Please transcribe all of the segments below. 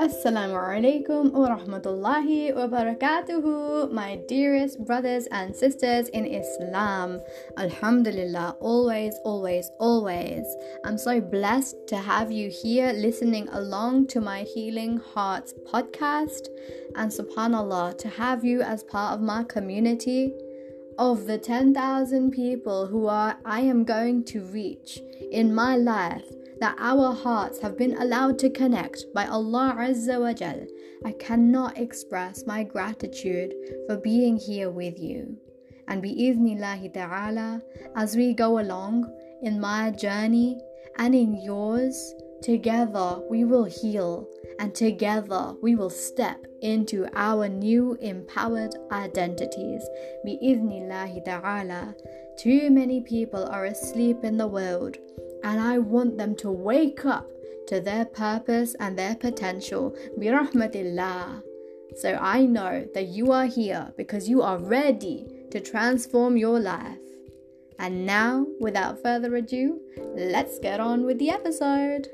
Assalamu alaikum wa rahmatullahi wa barakatuhu, my dearest brothers and sisters in Islam. Alhamdulillah, always, always, always. I'm so blessed to have you here listening along to my Healing Hearts podcast, and subhanAllah, to have you as part of my community of the 10,000 people who are I am going to reach in my life that our hearts have been allowed to connect by Allah Azza wa Jal, I cannot express my gratitude for being here with you. And bi'iznillahi ta'ala, as we go along in my journey and in yours, together we will heal and together we will step into our new empowered identities. Bi'iznillahi ta'ala. Too many people are asleep in the world and I want them to wake up to their purpose and their potential. Birahmatillah. So I know that you are here because you are ready to transform your life. And now, without further ado, let's get on with the episode.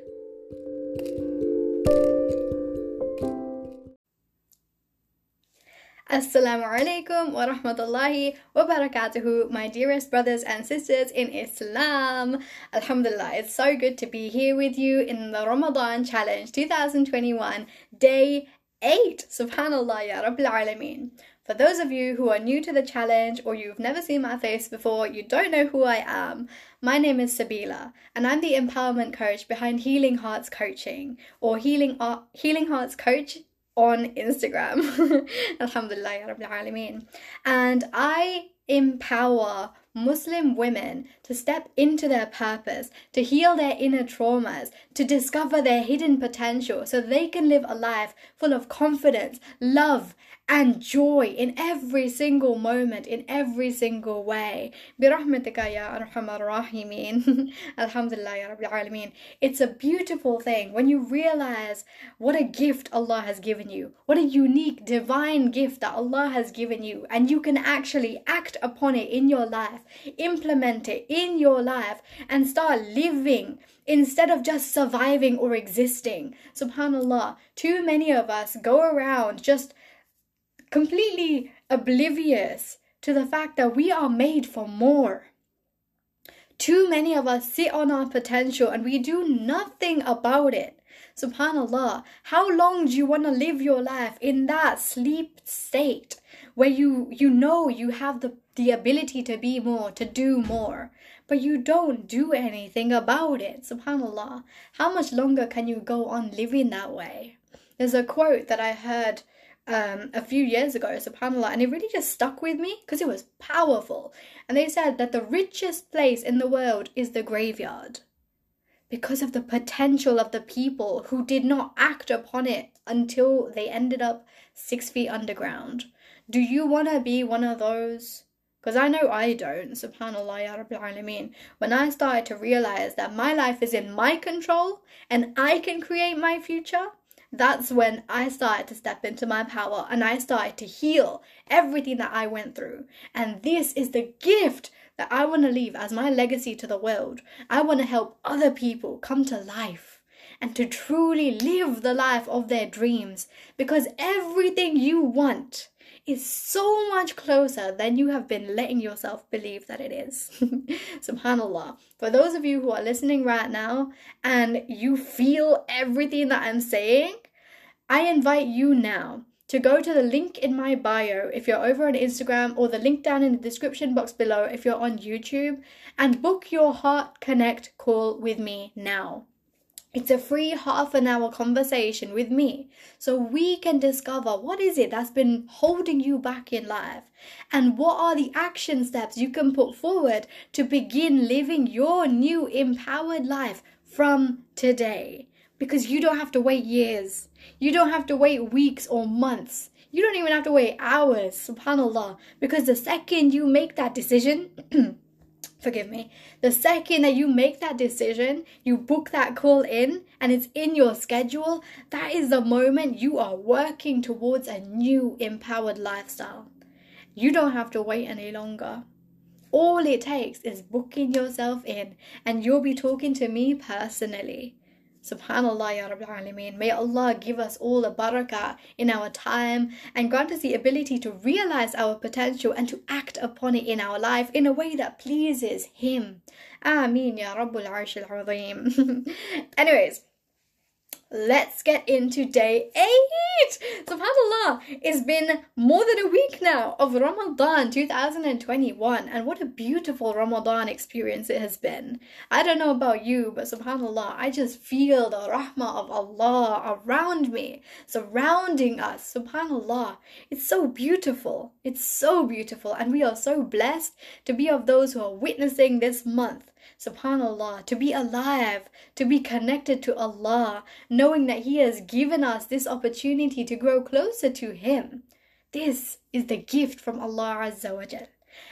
Assalamu alaikum wa rahmatullahi wa barakatuhu, my dearest brothers and sisters in Islam. Alhamdulillah, it's so good to be here with you in the Ramadan Challenge 2021, day 8. Subhanallah, ya Rabbil Alameen. For those of you who are new to the challenge or you've never seen my face before, you don't know who I am. My name is Sabila, and I'm the empowerment coach behind Healing Hearts Coaching or Healing, Ar- Healing Hearts Coach on Instagram. Alhamdulillah, Rabbil. And I empower Muslim women to step into their purpose, to heal their inner traumas, to discover their hidden potential so they can live a life full of confidence, love, and joy in every single moment, in every single way. برحمتك يا أرحم الراحمين. Alhamdulillah ya Rabbil Alameen. It's a beautiful thing when you realize what a gift Allah has given you, what a unique divine gift that Allah has given you, and you can actually act upon it in your life, implement it in your life, and start living instead of just surviving or existing. Subhanallah, too many of us go around just completely oblivious to the fact that we are made for more. Too many of us sit on our potential and we do nothing about it. Subhanallah, how long do you want to live your life in that sleep state where you you know you have the the ability to be more, to do more, but you don't do anything about it. Subhanallah, how much longer can you go on living that way? There's a quote that I heard um, a few years ago, subhanAllah, and it really just stuck with me because it was powerful. And they said that the richest place in the world is the graveyard because of the potential of the people who did not act upon it until they ended up six feet underground. Do you want to be one of those? Because I know I don't, subhanAllah ya Rabbil Alameen. When I started to realize that my life is in my control and I can create my future, that's when I started to step into my power and I started to heal everything that I went through. And this is the gift that I want to leave as my legacy to the world. I want to help other people come to life and to truly live the life of their dreams because everything you want is so much closer than you have been letting yourself believe that it is. Subhanallah. For those of you who are listening right now and you feel everything that I'm saying, I invite you now to go to the link in my bio if you're over on Instagram or the link down in the description box below if you're on YouTube and book your Heart Connect call with me now. It's a free half an hour conversation with me so we can discover what is it that's been holding you back in life and what are the action steps you can put forward to begin living your new empowered life from today because you don't have to wait years. You don't have to wait weeks or months. You don't even have to wait hours, subhanAllah. Because the second you make that decision, forgive me, the second that you make that decision, you book that call in and it's in your schedule, that is the moment you are working towards a new empowered lifestyle. You don't have to wait any longer. All it takes is booking yourself in, and you'll be talking to me personally. Subhanallah, Ya Rabbil Alameen. May Allah give us all a barakah in our time and grant us the ability to realize our potential and to act upon it in our life in a way that pleases Him. Ameen, Ya Rabbul Arsh al Anyways, let's get into day eight. SubhanAllah, it's been more than a week now of Ramadan 2021, and what a beautiful Ramadan experience it has been. I don't know about you, but SubhanAllah, I just feel the rahmah of Allah around me, surrounding us. SubhanAllah, it's so beautiful. It's so beautiful, and we are so blessed to be of those who are witnessing this month subhanallah, to be alive, to be connected to Allah, knowing that He has given us this opportunity to grow closer to Him. This is the gift from Allah Azza wa Jal.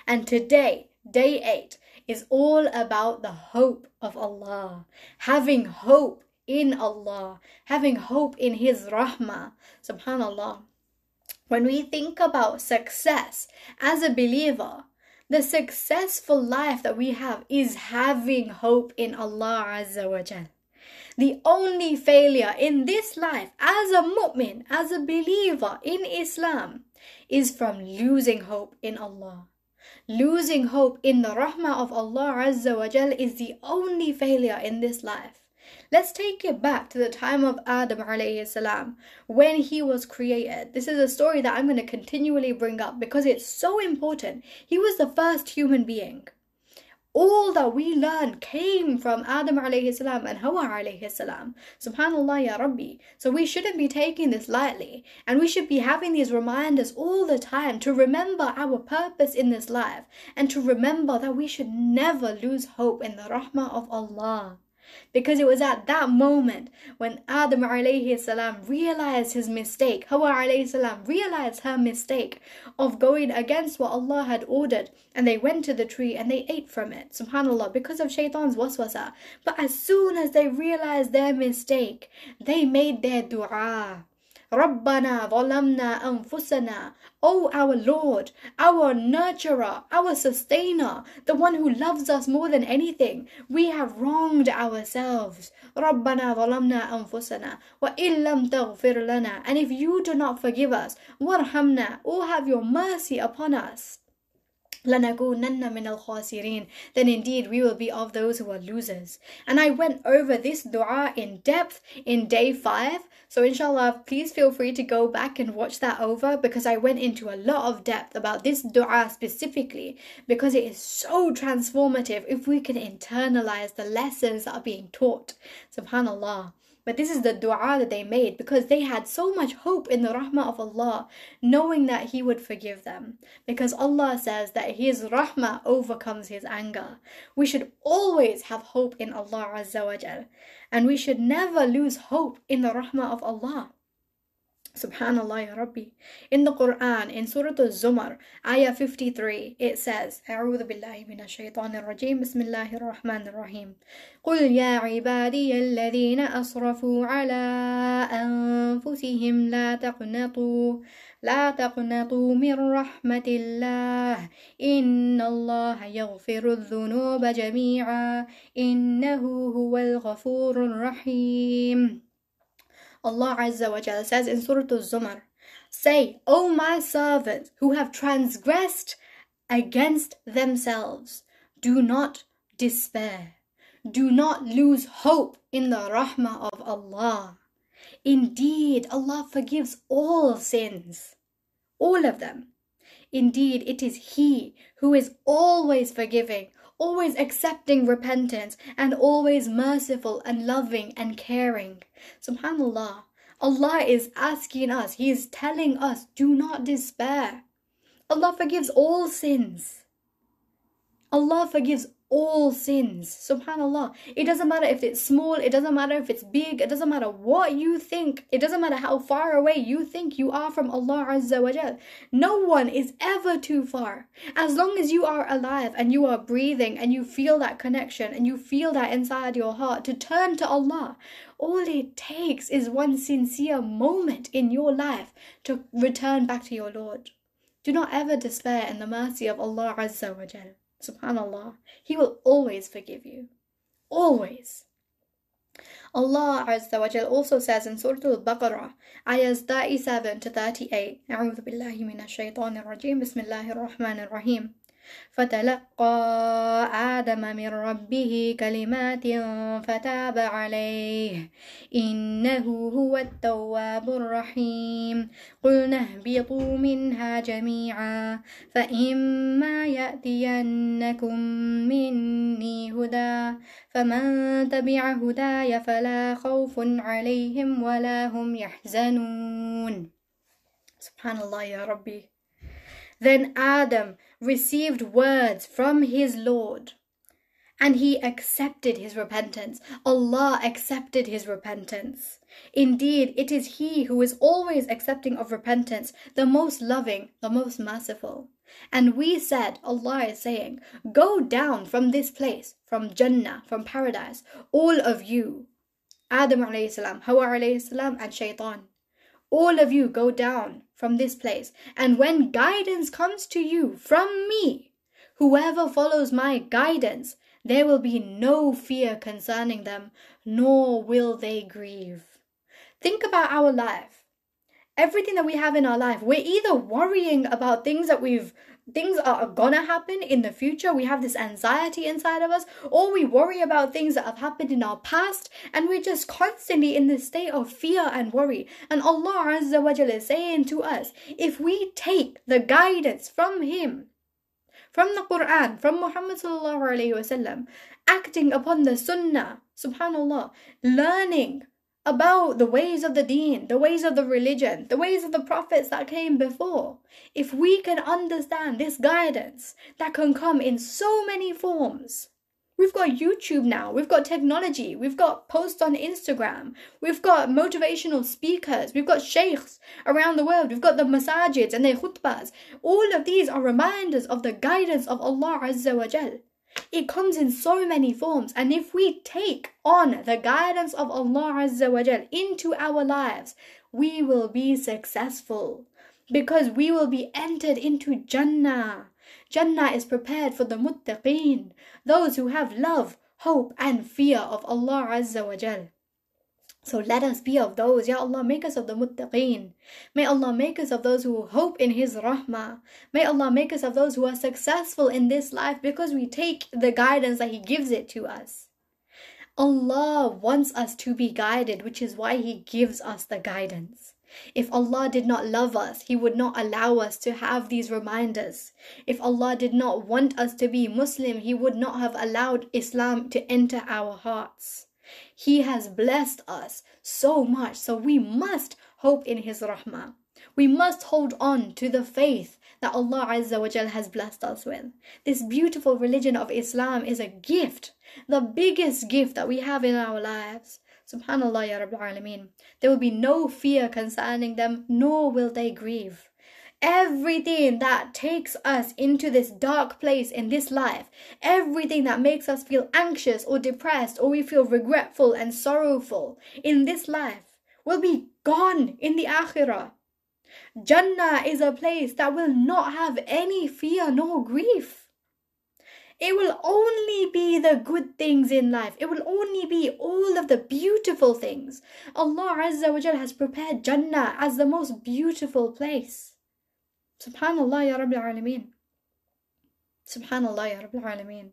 And today, day 8, is all about the hope of Allah, having hope in Allah, having hope in His rahmah, subhanallah. When we think about success as a believer, the successful life that we have is having hope in Allah Azza wa Jal. The only failure in this life as a mu'min, as a believer in Islam, is from losing hope in Allah. Losing hope in the rahmah of Allah Azza wa Jal is the only failure in this life. Let's take it back to the time of Adam alayhi salam when he was created. This is a story that I'm going to continually bring up because it's so important. He was the first human being. All that we learn came from Adam alayhi salam and Hawa alayhi salam. Subhanallah ya Rabbi. So we shouldn't be taking this lightly and we should be having these reminders all the time to remember our purpose in this life and to remember that we should never lose hope in the rahmah of Allah. Because it was at that moment when Adam alayhi salam realized his mistake, Hawa alayhi salam realized her mistake of going against what Allah had ordered, and they went to the tree and they ate from it, subhanAllah, because of shaitan's waswasa. But as soon as they realized their mistake, they made their dua. Rabbana Zalamna Anfusana, O our Lord, our nurturer, our sustainer, the one who loves us more than anything, we have wronged ourselves. Rabbana Zalamna Anfusana, Wa illam taghfir lana, and if you do not forgive us, Warhamna, O have your mercy upon us. لَنَكُونَنَّ مِنَ الْخَاسِرِينَ Then indeed we will be of those who are losers. And I went over this dua in depth in day 5. So inshallah, please feel free to go back and watch that over because I went into a lot of depth about this dua specifically because it is so transformative if we can internalize the lessons that are being taught. Subhanallah. But this is the dua that they made because they had so much hope in the rahmah of Allah, knowing that He would forgive them. Because Allah says that His rahmah overcomes His anger. We should always have hope in Allah Azza wa Jal, and we should never lose hope in the rahmah of Allah. Subhanallah ya Rabbi. In the Quran, in Surah Al-Zumar, Ayah 53, it says, أعوذ بالله من الشيطان الرجيم. بسم الله الرحمن الرحيم. قل يا عبادي الذين أسرفوا على أنفسهم لا تقنطوا لا تقنطوا من رحمة الله. إن الله يغفر الذنوب جميعا. إنه هو الغفور الرحيم. Allah Azza wa Jalla says in Surah Al-Zumar, Say, O my servants who have transgressed against themselves, do not despair. Do not lose hope in the rahmah of Allah. Indeed, Allah forgives all sins, all of them. Indeed, it is He who is always forgiving, always accepting repentance, and always merciful and loving and caring. Subhanallah. Allah is asking us, He is telling us, do not despair. Allah forgives all sins. Allah forgives all sins. Subhanallah. It doesn't matter if it's small, it doesn't matter if it's big, it doesn't matter what you think, it doesn't matter how far away you think you are from Allah Azza wa Jal. No one is ever too far. As long as you are alive and you are breathing and you feel that connection and you feel that inside your heart to turn to Allah, all it takes is one sincere moment in your life to return back to your Lord. Do not ever despair in the mercy of Allah Azza wa Jal. Subhanallah. He will always forgive you. Always. Allah Azza wa Jal also says in Surah Al-Baqarah, ayahs 37 to 38, أعوذ بالله من الشيطان الرجيم بسم الله الرحمن الرحيم فتلقى آدم من ربه كلمات فتاب عليه. إنه هو التواب الرحيم. قلنا اهبطوا منها جميعا فإما يأتينكم مني هدى فمن تبع هداي فلا خوف عليهم ولا هم يحزنون. سبحان الله يا ربي. Then Adam received words from his Lord and he accepted his repentance. Allah accepted his repentance. Indeed, it is He who is always accepting of repentance, the most loving, the most merciful. And we said, Allah is saying, Go down from this place, from Jannah, from paradise, all of you. Adam alayhi salam, Hawa alayhi salam, and Shaitan. All of you go down from this place. And when guidance comes to you from me, whoever follows my guidance, there will be no fear concerning them, nor will they grieve. Think about our life. Everything that we have in our life, we're either worrying about things that we've things are gonna happen in the future, we have this anxiety inside of us, or we worry about things that have happened in our past, and we're just constantly in this state of fear and worry. And Allah is saying to us, if we take the guidance from Him, from the Quran, from Muhammad sallallahu alaihi wasallam, acting upon the Sunnah, subhanallah, learning about the ways of the deen, the ways of the religion, the ways of the prophets that came before. If we can understand this guidance that can come in so many forms. We've got YouTube now, we've got technology, we've got posts on Instagram, we've got motivational speakers, we've got sheikhs around the world, we've got the masajids and their khutbahs. All of these are reminders of the guidance of Allah Azza wa Jal. It comes in so many forms, and if we take on the guidance of Allah Azza wa Jal into our lives, we will be successful because we will be entered into Jannah. Jannah is prepared for the muttaqeen, those who have love, hope, and fear of Allah Azza wa Jal. So let us be of those. Ya Allah, make us of the muttaqeen. May Allah make us of those who hope in His rahmah. May Allah make us of those who are successful in this life because we take the guidance that He gives it to us. Allah wants us to be guided, which is why He gives us the guidance. If Allah did not love us, He would not allow us to have these reminders. If Allah did not want us to be Muslim, He would not have allowed Islam to enter our hearts. He has blessed us so much, so we must hope in His rahmah. We must hold on to the faith that Allah Azza wa Jal has blessed us with. This beautiful religion of Islam is a gift, the biggest gift that we have in our lives. Subhanallah ya Rabbil Alameen. There will be no fear concerning them, nor will they grieve. Everything that takes us into this dark place in this life, everything that makes us feel anxious or depressed or we feel regretful and sorrowful in this life will be gone in the Akhirah. Jannah is a place that will not have any fear nor grief. It will only be the good things in life. It will only be all of the beautiful things. Allah Azza wa Jal has prepared Jannah as the most beautiful place. Subhanallah ya Rabbil Alameen. Subhanallah ya Rabbil Alameen.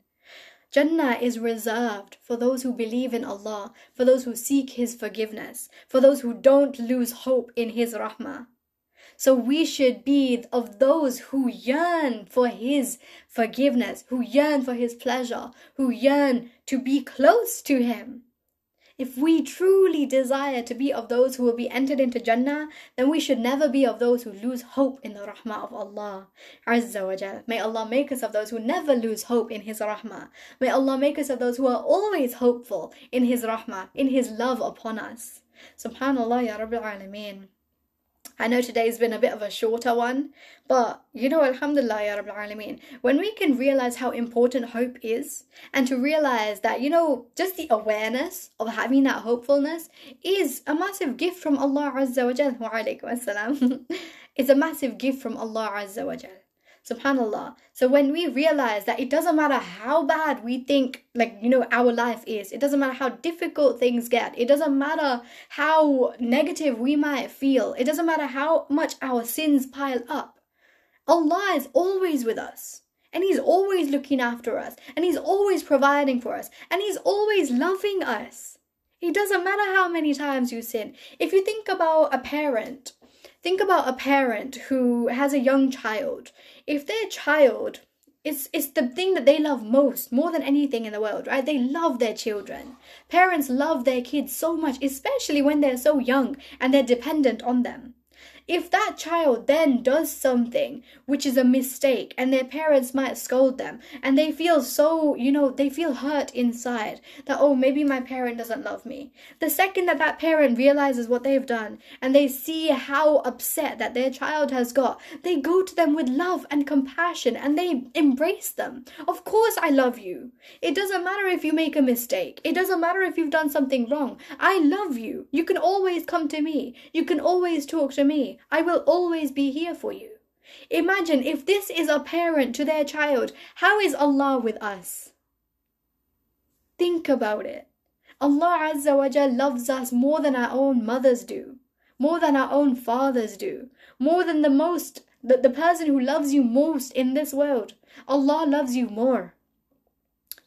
Jannah is reserved for those who believe in Allah, for those who seek His forgiveness, for those who don't lose hope in His rahmah. So we should be of those who yearn for His forgiveness, who yearn for His pleasure, who yearn to be close to Him. If we truly desire to be of those who will be entered into Jannah, then we should never be of those who lose hope in the rahmah of Allah Azza wa Jal. May Allah make us of those who never lose hope in His rahmah. May Allah make us of those who are always hopeful in His rahmah, in His love upon us. Subhanallah ya Rabbil Alameen. I know today's been a bit of a shorter one, but you know, Alhamdulillah, Ya Rabbil Alameen, when we can realize how important hope is, and to realize that, you know, just the awareness of having that hopefulness is a massive gift from Allah Azza wa Jal. Wa alaikum assalam. it's a massive gift from Allah Azza wa Jal. Subhanallah. So when we realize that it doesn't matter how bad we think, like, you know, our life is, it doesn't matter how difficult things get, it doesn't matter how negative we might feel, it doesn't matter how much our sins pile up. Allah is always with us. And He's always looking after us. And He's always providing for us. And He's always loving us. It doesn't matter how many times you sin. If you think about a parent Think about a parent who has a young child. If their child it's it's the thing that they love most more than anything in the world right? They love their children. Parents love their kids so much especially when they're so young and they're dependent on them if that child then does something which is a mistake and their parents might scold them and they feel so, you know, they feel hurt inside that, oh, maybe my parent doesn't love me. The second that that parent realizes what they've done and they see how upset that their child has got, they go to them with love and compassion and they embrace them. Of course, I love you. It doesn't matter if you make a mistake, it doesn't matter if you've done something wrong. I love you. You can always come to me, you can always talk to me. I will always be here for you. Imagine if this is a parent to their child, how is Allah with us? Think about it. Allah Azza wa Jal loves us more than our own mothers do, more than our own fathers do, more than the most, the, the person who loves you most in this world. Allah loves you more.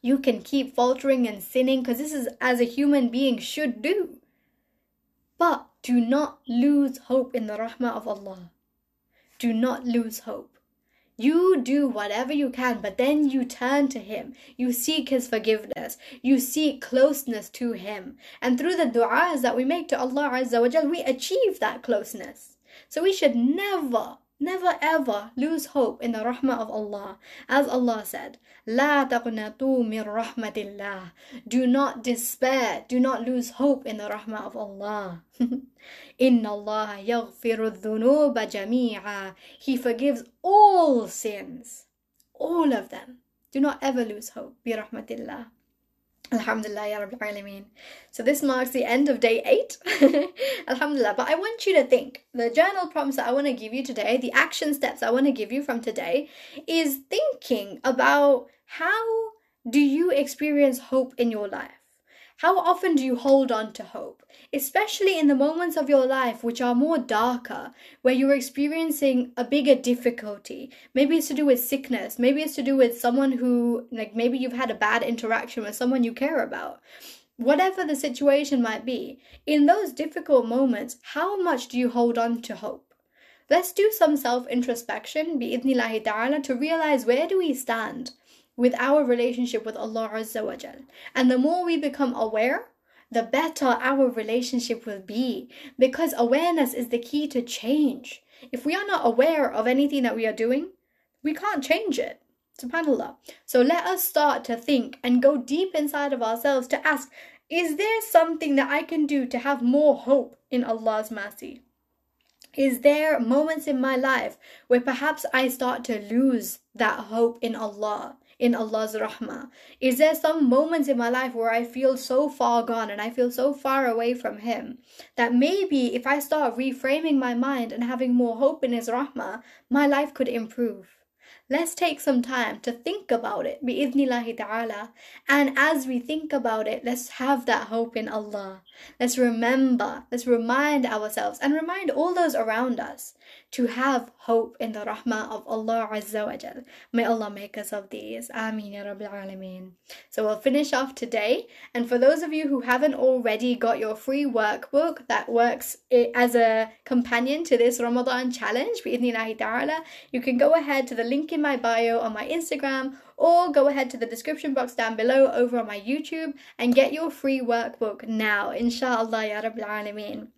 You can keep faltering and sinning because this is as a human being should do. But do not lose hope in the rahmah of Allah. Do not lose hope. You do whatever you can, but then you turn to Him. You seek His forgiveness. You seek closeness to Him. And through the du'as that we make to Allah Azza wa we achieve that closeness. So we should never Never ever lose hope in the rahmah of Allah. As Allah said, لا تقنطوا من رحمة الله. Do not despair, do not lose hope in the rahmah of Allah. إن الله يغفر الذنوب جميعا. He forgives all sins, all of them. Do not ever lose hope. برحمة الله. Alhamdulillah, Ya Rabbil Alameen. So this marks the end of day eight. Alhamdulillah. But I want you to think the journal prompts that I want to give you today, the action steps I want to give you from today, is thinking about how do you experience hope in your life? How often do you hold on to hope, especially in the moments of your life which are more darker, where you're experiencing a bigger difficulty? Maybe it's to do with sickness, maybe it's to do with someone who, like, maybe you've had a bad interaction with someone you care about. Whatever the situation might be, in those difficult moments, how much do you hold on to hope? Let's do some self introspection, bi'idnillahi ta'ala, to realize where do we stand? With our relationship with Allah Azza wa Jal. And the more we become aware, the better our relationship will be because awareness is the key to change. If we are not aware of anything that we are doing, we can't change it. SubhanAllah. So let us start to think and go deep inside of ourselves to ask is there something that I can do to have more hope in Allah's mercy? Is there moments in my life where perhaps I start to lose that hope in Allah? In Allah's rahmah? Is there some moments in my life where I feel so far gone and I feel so far away from Him that maybe if I start reframing my mind and having more hope in His rahmah, my life could improve? Let's take some time to think about it, bi'idhnillahi ta'ala. And as we think about it, let's have that hope in Allah. Let's remember, let's remind ourselves and remind all those around us to have hope in the rahmah of Allah Azza wa Jal. May Allah make us of these. Ameen ya Rabbil Alameen. So we'll finish off today. And for those of you who haven't already got your free workbook that works as a companion to this Ramadan challenge, you can go ahead to the link in my bio on my Instagram or go ahead to the description box down below over on my YouTube and get your free workbook now. Inshallah ya Rabbil Alameen.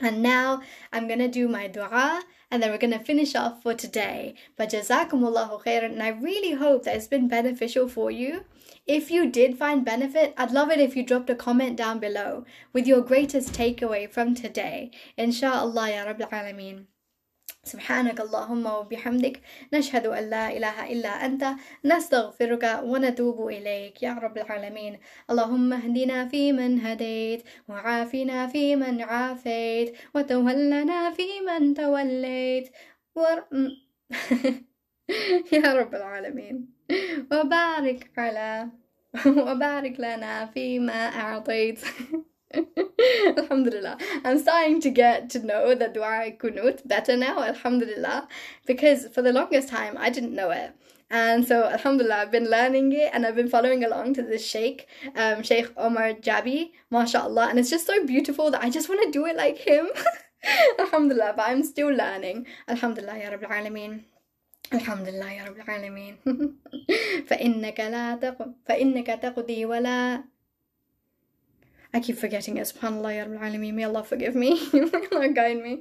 And now I'm gonna do my dua and then we're gonna finish off for today. But jazakumullahu khairan, and I really hope that it's been beneficial for you. If you did find benefit, I'd love it if you dropped a comment down below with your greatest takeaway from today. Insha'Allah ya Rabbil Alameen. سبحانك اللهم وبحمدك نشهد أن لا إله إلا أنت نستغفرك ونتوب إليك يا رب العالمين. اللهم اهدنا فيمن هديت وعافنا فيمن عافيت وتولنا فيمن توليت. ور... يا رب العالمين. وبارك على وبارك لنا فيما أعطيت. Alhamdulillah. I'm starting to get to know the dua kunut better now, Alhamdulillah, because for the longest time I didn't know it. And so, Alhamdulillah, I've been learning it and I've been following along to this Sheikh, um, Sheikh Omar Jabi, mashallah. And it's just so beautiful that I just want to do it like him. Alhamdulillah, but I'm still learning. Alhamdulillah, Ya Rabbil Alameen. الحمد لله يا رب العالمين فإنك لا تق... فإنك تقضي ولا I keep forgetting it. Subhanallah ya Rabbil Alameen. May Allah forgive me. May Allah guide me.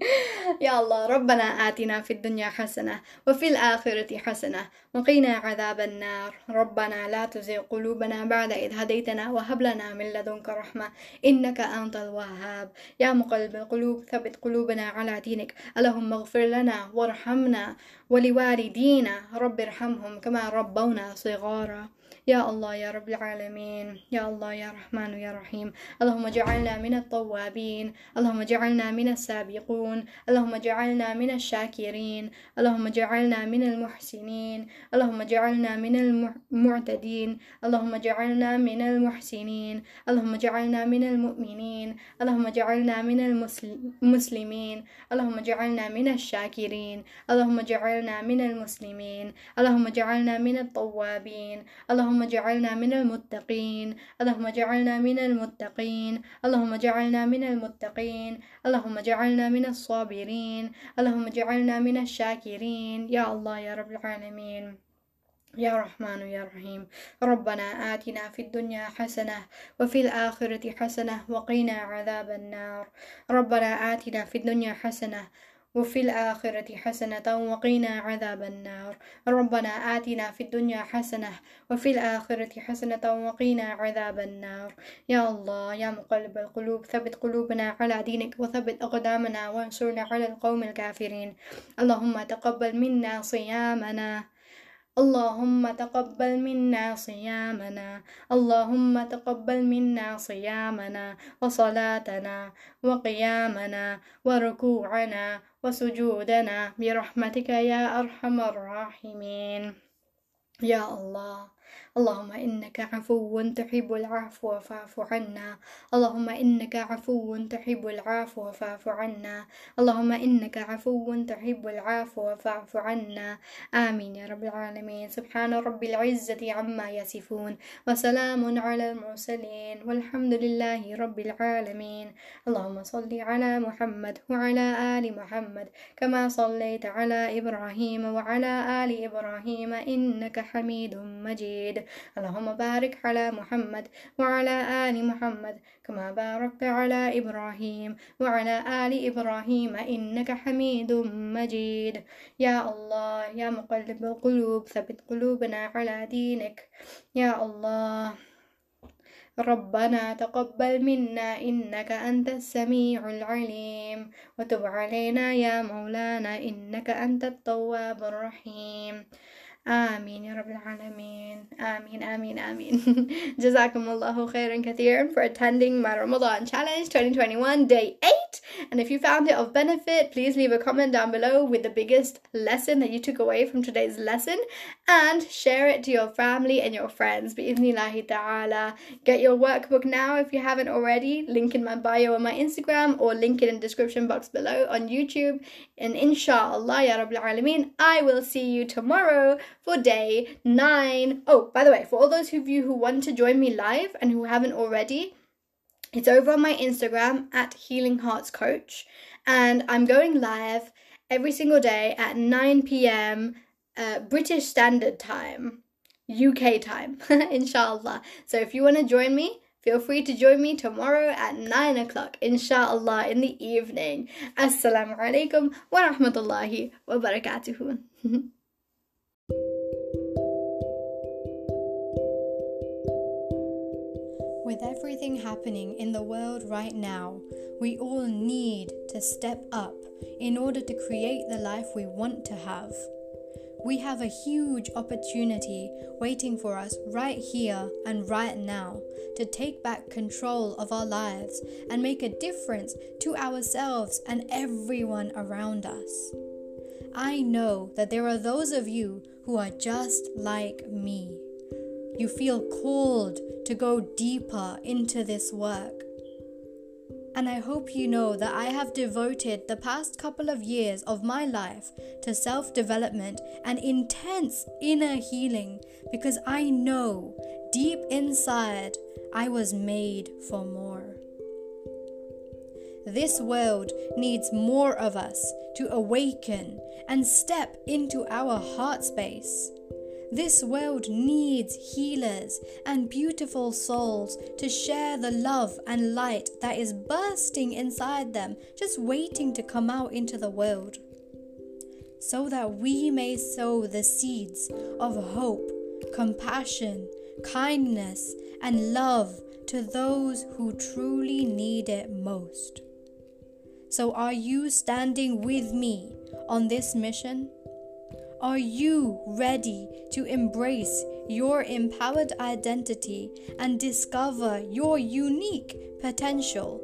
يا الله ربنا آتنا في الدنيا حسنة وفي الآخرة حسنة وقنا عذاب النار ربنا لا تزغ قلوبنا بعد إذ هديتنا وهب لنا من لدنك رحمة إنك أنت الوهاب يا مقلب القلوب ثبت قلوبنا على دينك اللهم اغفر لنا وارحمنا ولوالدينا رب ارحمهم كما ربونا صغارا يا الله يا رب العالمين يا الله يا رحمن يا رحيم اللهم اجعلنا من التوابين اللهم اجعلنا من السابقون اللهم اجعلنا من الشاكرين اللهم اجعلنا من المحسنين اللهم اجعلنا من المعتدين اللهم اجعلنا من المحسنين اللهم اجعلنا من المؤمنين اللهم اجعلنا من المسلمين اللهم اجعلنا من الشاكرين اللهم اجعلنا من المسلمين اللهم اجعلنا من التوابين اللهم اللهم اجعلنا من المتقين. اللهم اجعلنا من المتقين. اللهم اجعلنا من المتقين. اللهم اجعلنا من الصابرين. اللهم اجعلنا من الشاكرين. يا الله يا رب العالمين. يا رحمن يا رحيم. ربنا آتنا في الدنيا حسنة وفي الآخرة حسنة وقنا عذاب النار. ربنا آتنا في الدنيا حسنة وفي الآخرة حسنة وقنا عذاب النار. ربنا آتنا في الدنيا حسنة وفي الآخرة حسنة وقنا عذاب النار. يا الله يا مقلب القلوب ثبت قلوبنا على دينك وثبت أقدامنا وانصرنا على القوم الكافرين. اللهم تقبل منا صيامنا. اللهم تقبل منا صيامنا اللهم تقبل منا صيامنا وصلاتنا وقيامنا وركوعنا وسجودنا برحمتك يا أرحم الراحمين. يا الله. اللهم إنك عفو تحب العفو فاعف عنا. اللهم إنك عفو تحب العفو فاعف عنا. اللهم إنك عفو تحب العفو فاعف عنا. آمين يا رب العالمين. سبحان رب العزة عما يصفون وسلام على المرسلين. والحمد لله رب العالمين. اللهم صل على محمد وعلى آل محمد كما صليت على إبراهيم وعلى آل إبراهيم إنك حميد مجيد. اللهم بارك على محمد وعلى آل محمد كما باركت على إبراهيم وعلى آل إبراهيم إنك حميد مجيد. يا الله يا مقلب القلوب ثبت قلوبنا على دينك. يا الله ربنا تقبل منا إنك أنت السميع العليم. وتب علينا يا مولانا إنك أنت التواب الرحيم. آمين يا رب العالمين آمين آمين آمين جزاكم الله خيرا كثيرا for attending my Ramadan Challenge 2021 day 8 and if you found it of benefit please leave a comment down below with the biggest lesson that you took away from today's lesson and share it to your family and your friends بإذن ta'ala get your workbook now if you haven't already link in my bio on my Instagram or link it in the description box below on YouTube and inshallah ya Rabbil Alameen I will see you tomorrow for day nine. Oh, by the way, for all those of you who want to join me live and who haven't already, it's over on my Instagram at Healing Hearts Coach, and I'm going live every single day at 9 p.m. Uh, British Standard Time, UK time, inshallah. So if you want to join me, feel free to join me tomorrow at 9 o'clock, inshallah, in the evening. Assalamu alaikum wa rahmatullahi wa barakatuhu. With everything happening in the world right now, we all need to step up in order to create the life we want to have. We have a huge opportunity waiting for us right here and right now to take back control of our lives and make a difference to ourselves and everyone around us. I know that there are those of you who are just like me. You feel called to go deeper into this work. And I hope you know that I have devoted the past couple of years of my life to self development and intense inner healing because I know deep inside I was made for more. This world needs more of us to awaken and step into our heart space. This world needs healers and beautiful souls to share the love and light that is bursting inside them, just waiting to come out into the world. So that we may sow the seeds of hope, compassion, kindness, and love to those who truly need it most. So, are you standing with me on this mission? Are you ready to embrace your empowered identity and discover your unique potential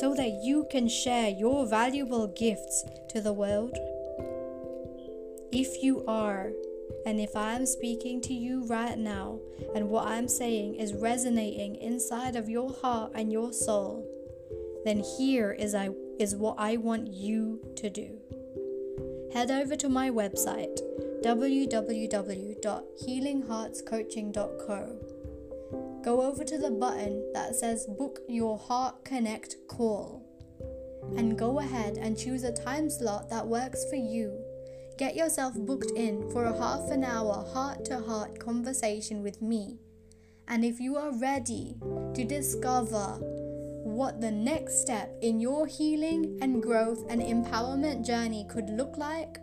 so that you can share your valuable gifts to the world? If you are, and if I'm speaking to you right now and what I'm saying is resonating inside of your heart and your soul, then here is, I, is what I want you to do head over to my website www.healingheartscoaching.co. Go over to the button that says Book Your Heart Connect Call and go ahead and choose a time slot that works for you. Get yourself booked in for a half an hour heart to heart conversation with me. And if you are ready to discover what the next step in your healing and growth and empowerment journey could look like,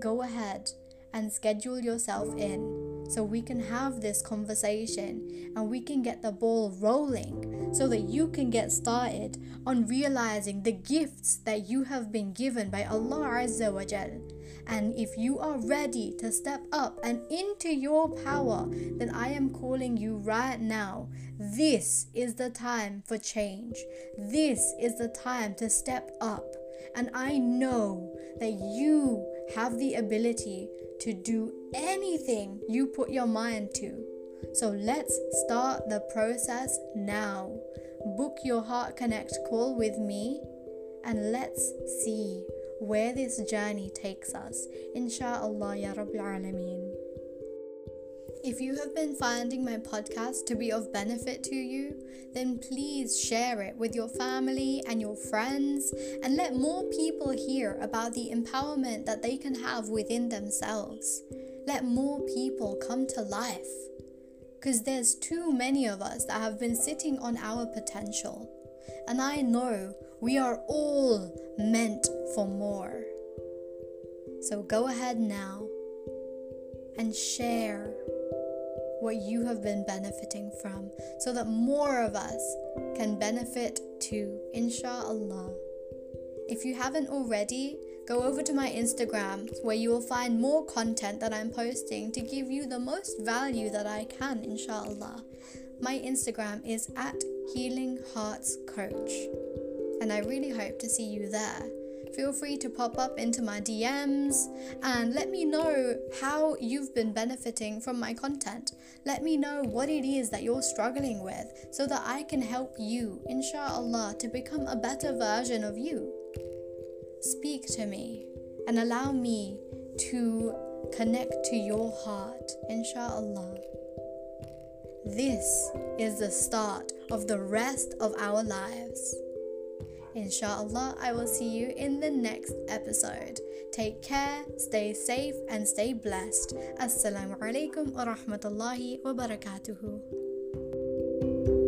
go ahead and schedule yourself in so we can have this conversation and we can get the ball rolling so that you can get started on realizing the gifts that you have been given by Allah Azza wa Jal and if you are ready to step up and into your power, then I am calling you right now. This is the time for change. This is the time to step up. And I know that you have the ability to do anything you put your mind to. So let's start the process now. Book your Heart Connect call with me and let's see where this journey takes us. Insha'Allah, Ya Rabbil Alameen. If you have been finding my podcast to be of benefit to you, then please share it with your family and your friends and let more people hear about the empowerment that they can have within themselves. Let more people come to life. Because there's too many of us that have been sitting on our potential. And I know we are all meant for more. So go ahead now and share what you have been benefiting from so that more of us can benefit too, inshallah. If you haven't already, go over to my Instagram where you will find more content that I'm posting to give you the most value that I can, inshallah. My Instagram is at Healing Hearts Coach, and I really hope to see you there feel free to pop up into my DMs and let me know how you've been benefiting from my content. Let me know what it is that you're struggling with so that I can help you, inshallah, to become a better version of you. Speak to me and allow me to connect to your heart, inshallah. This is the start of the rest of our lives. Inshallah, I will see you in the next episode. Take care, stay safe, and stay blessed. Assalamu alaikum wa rahmatullahi wa barakatuhu.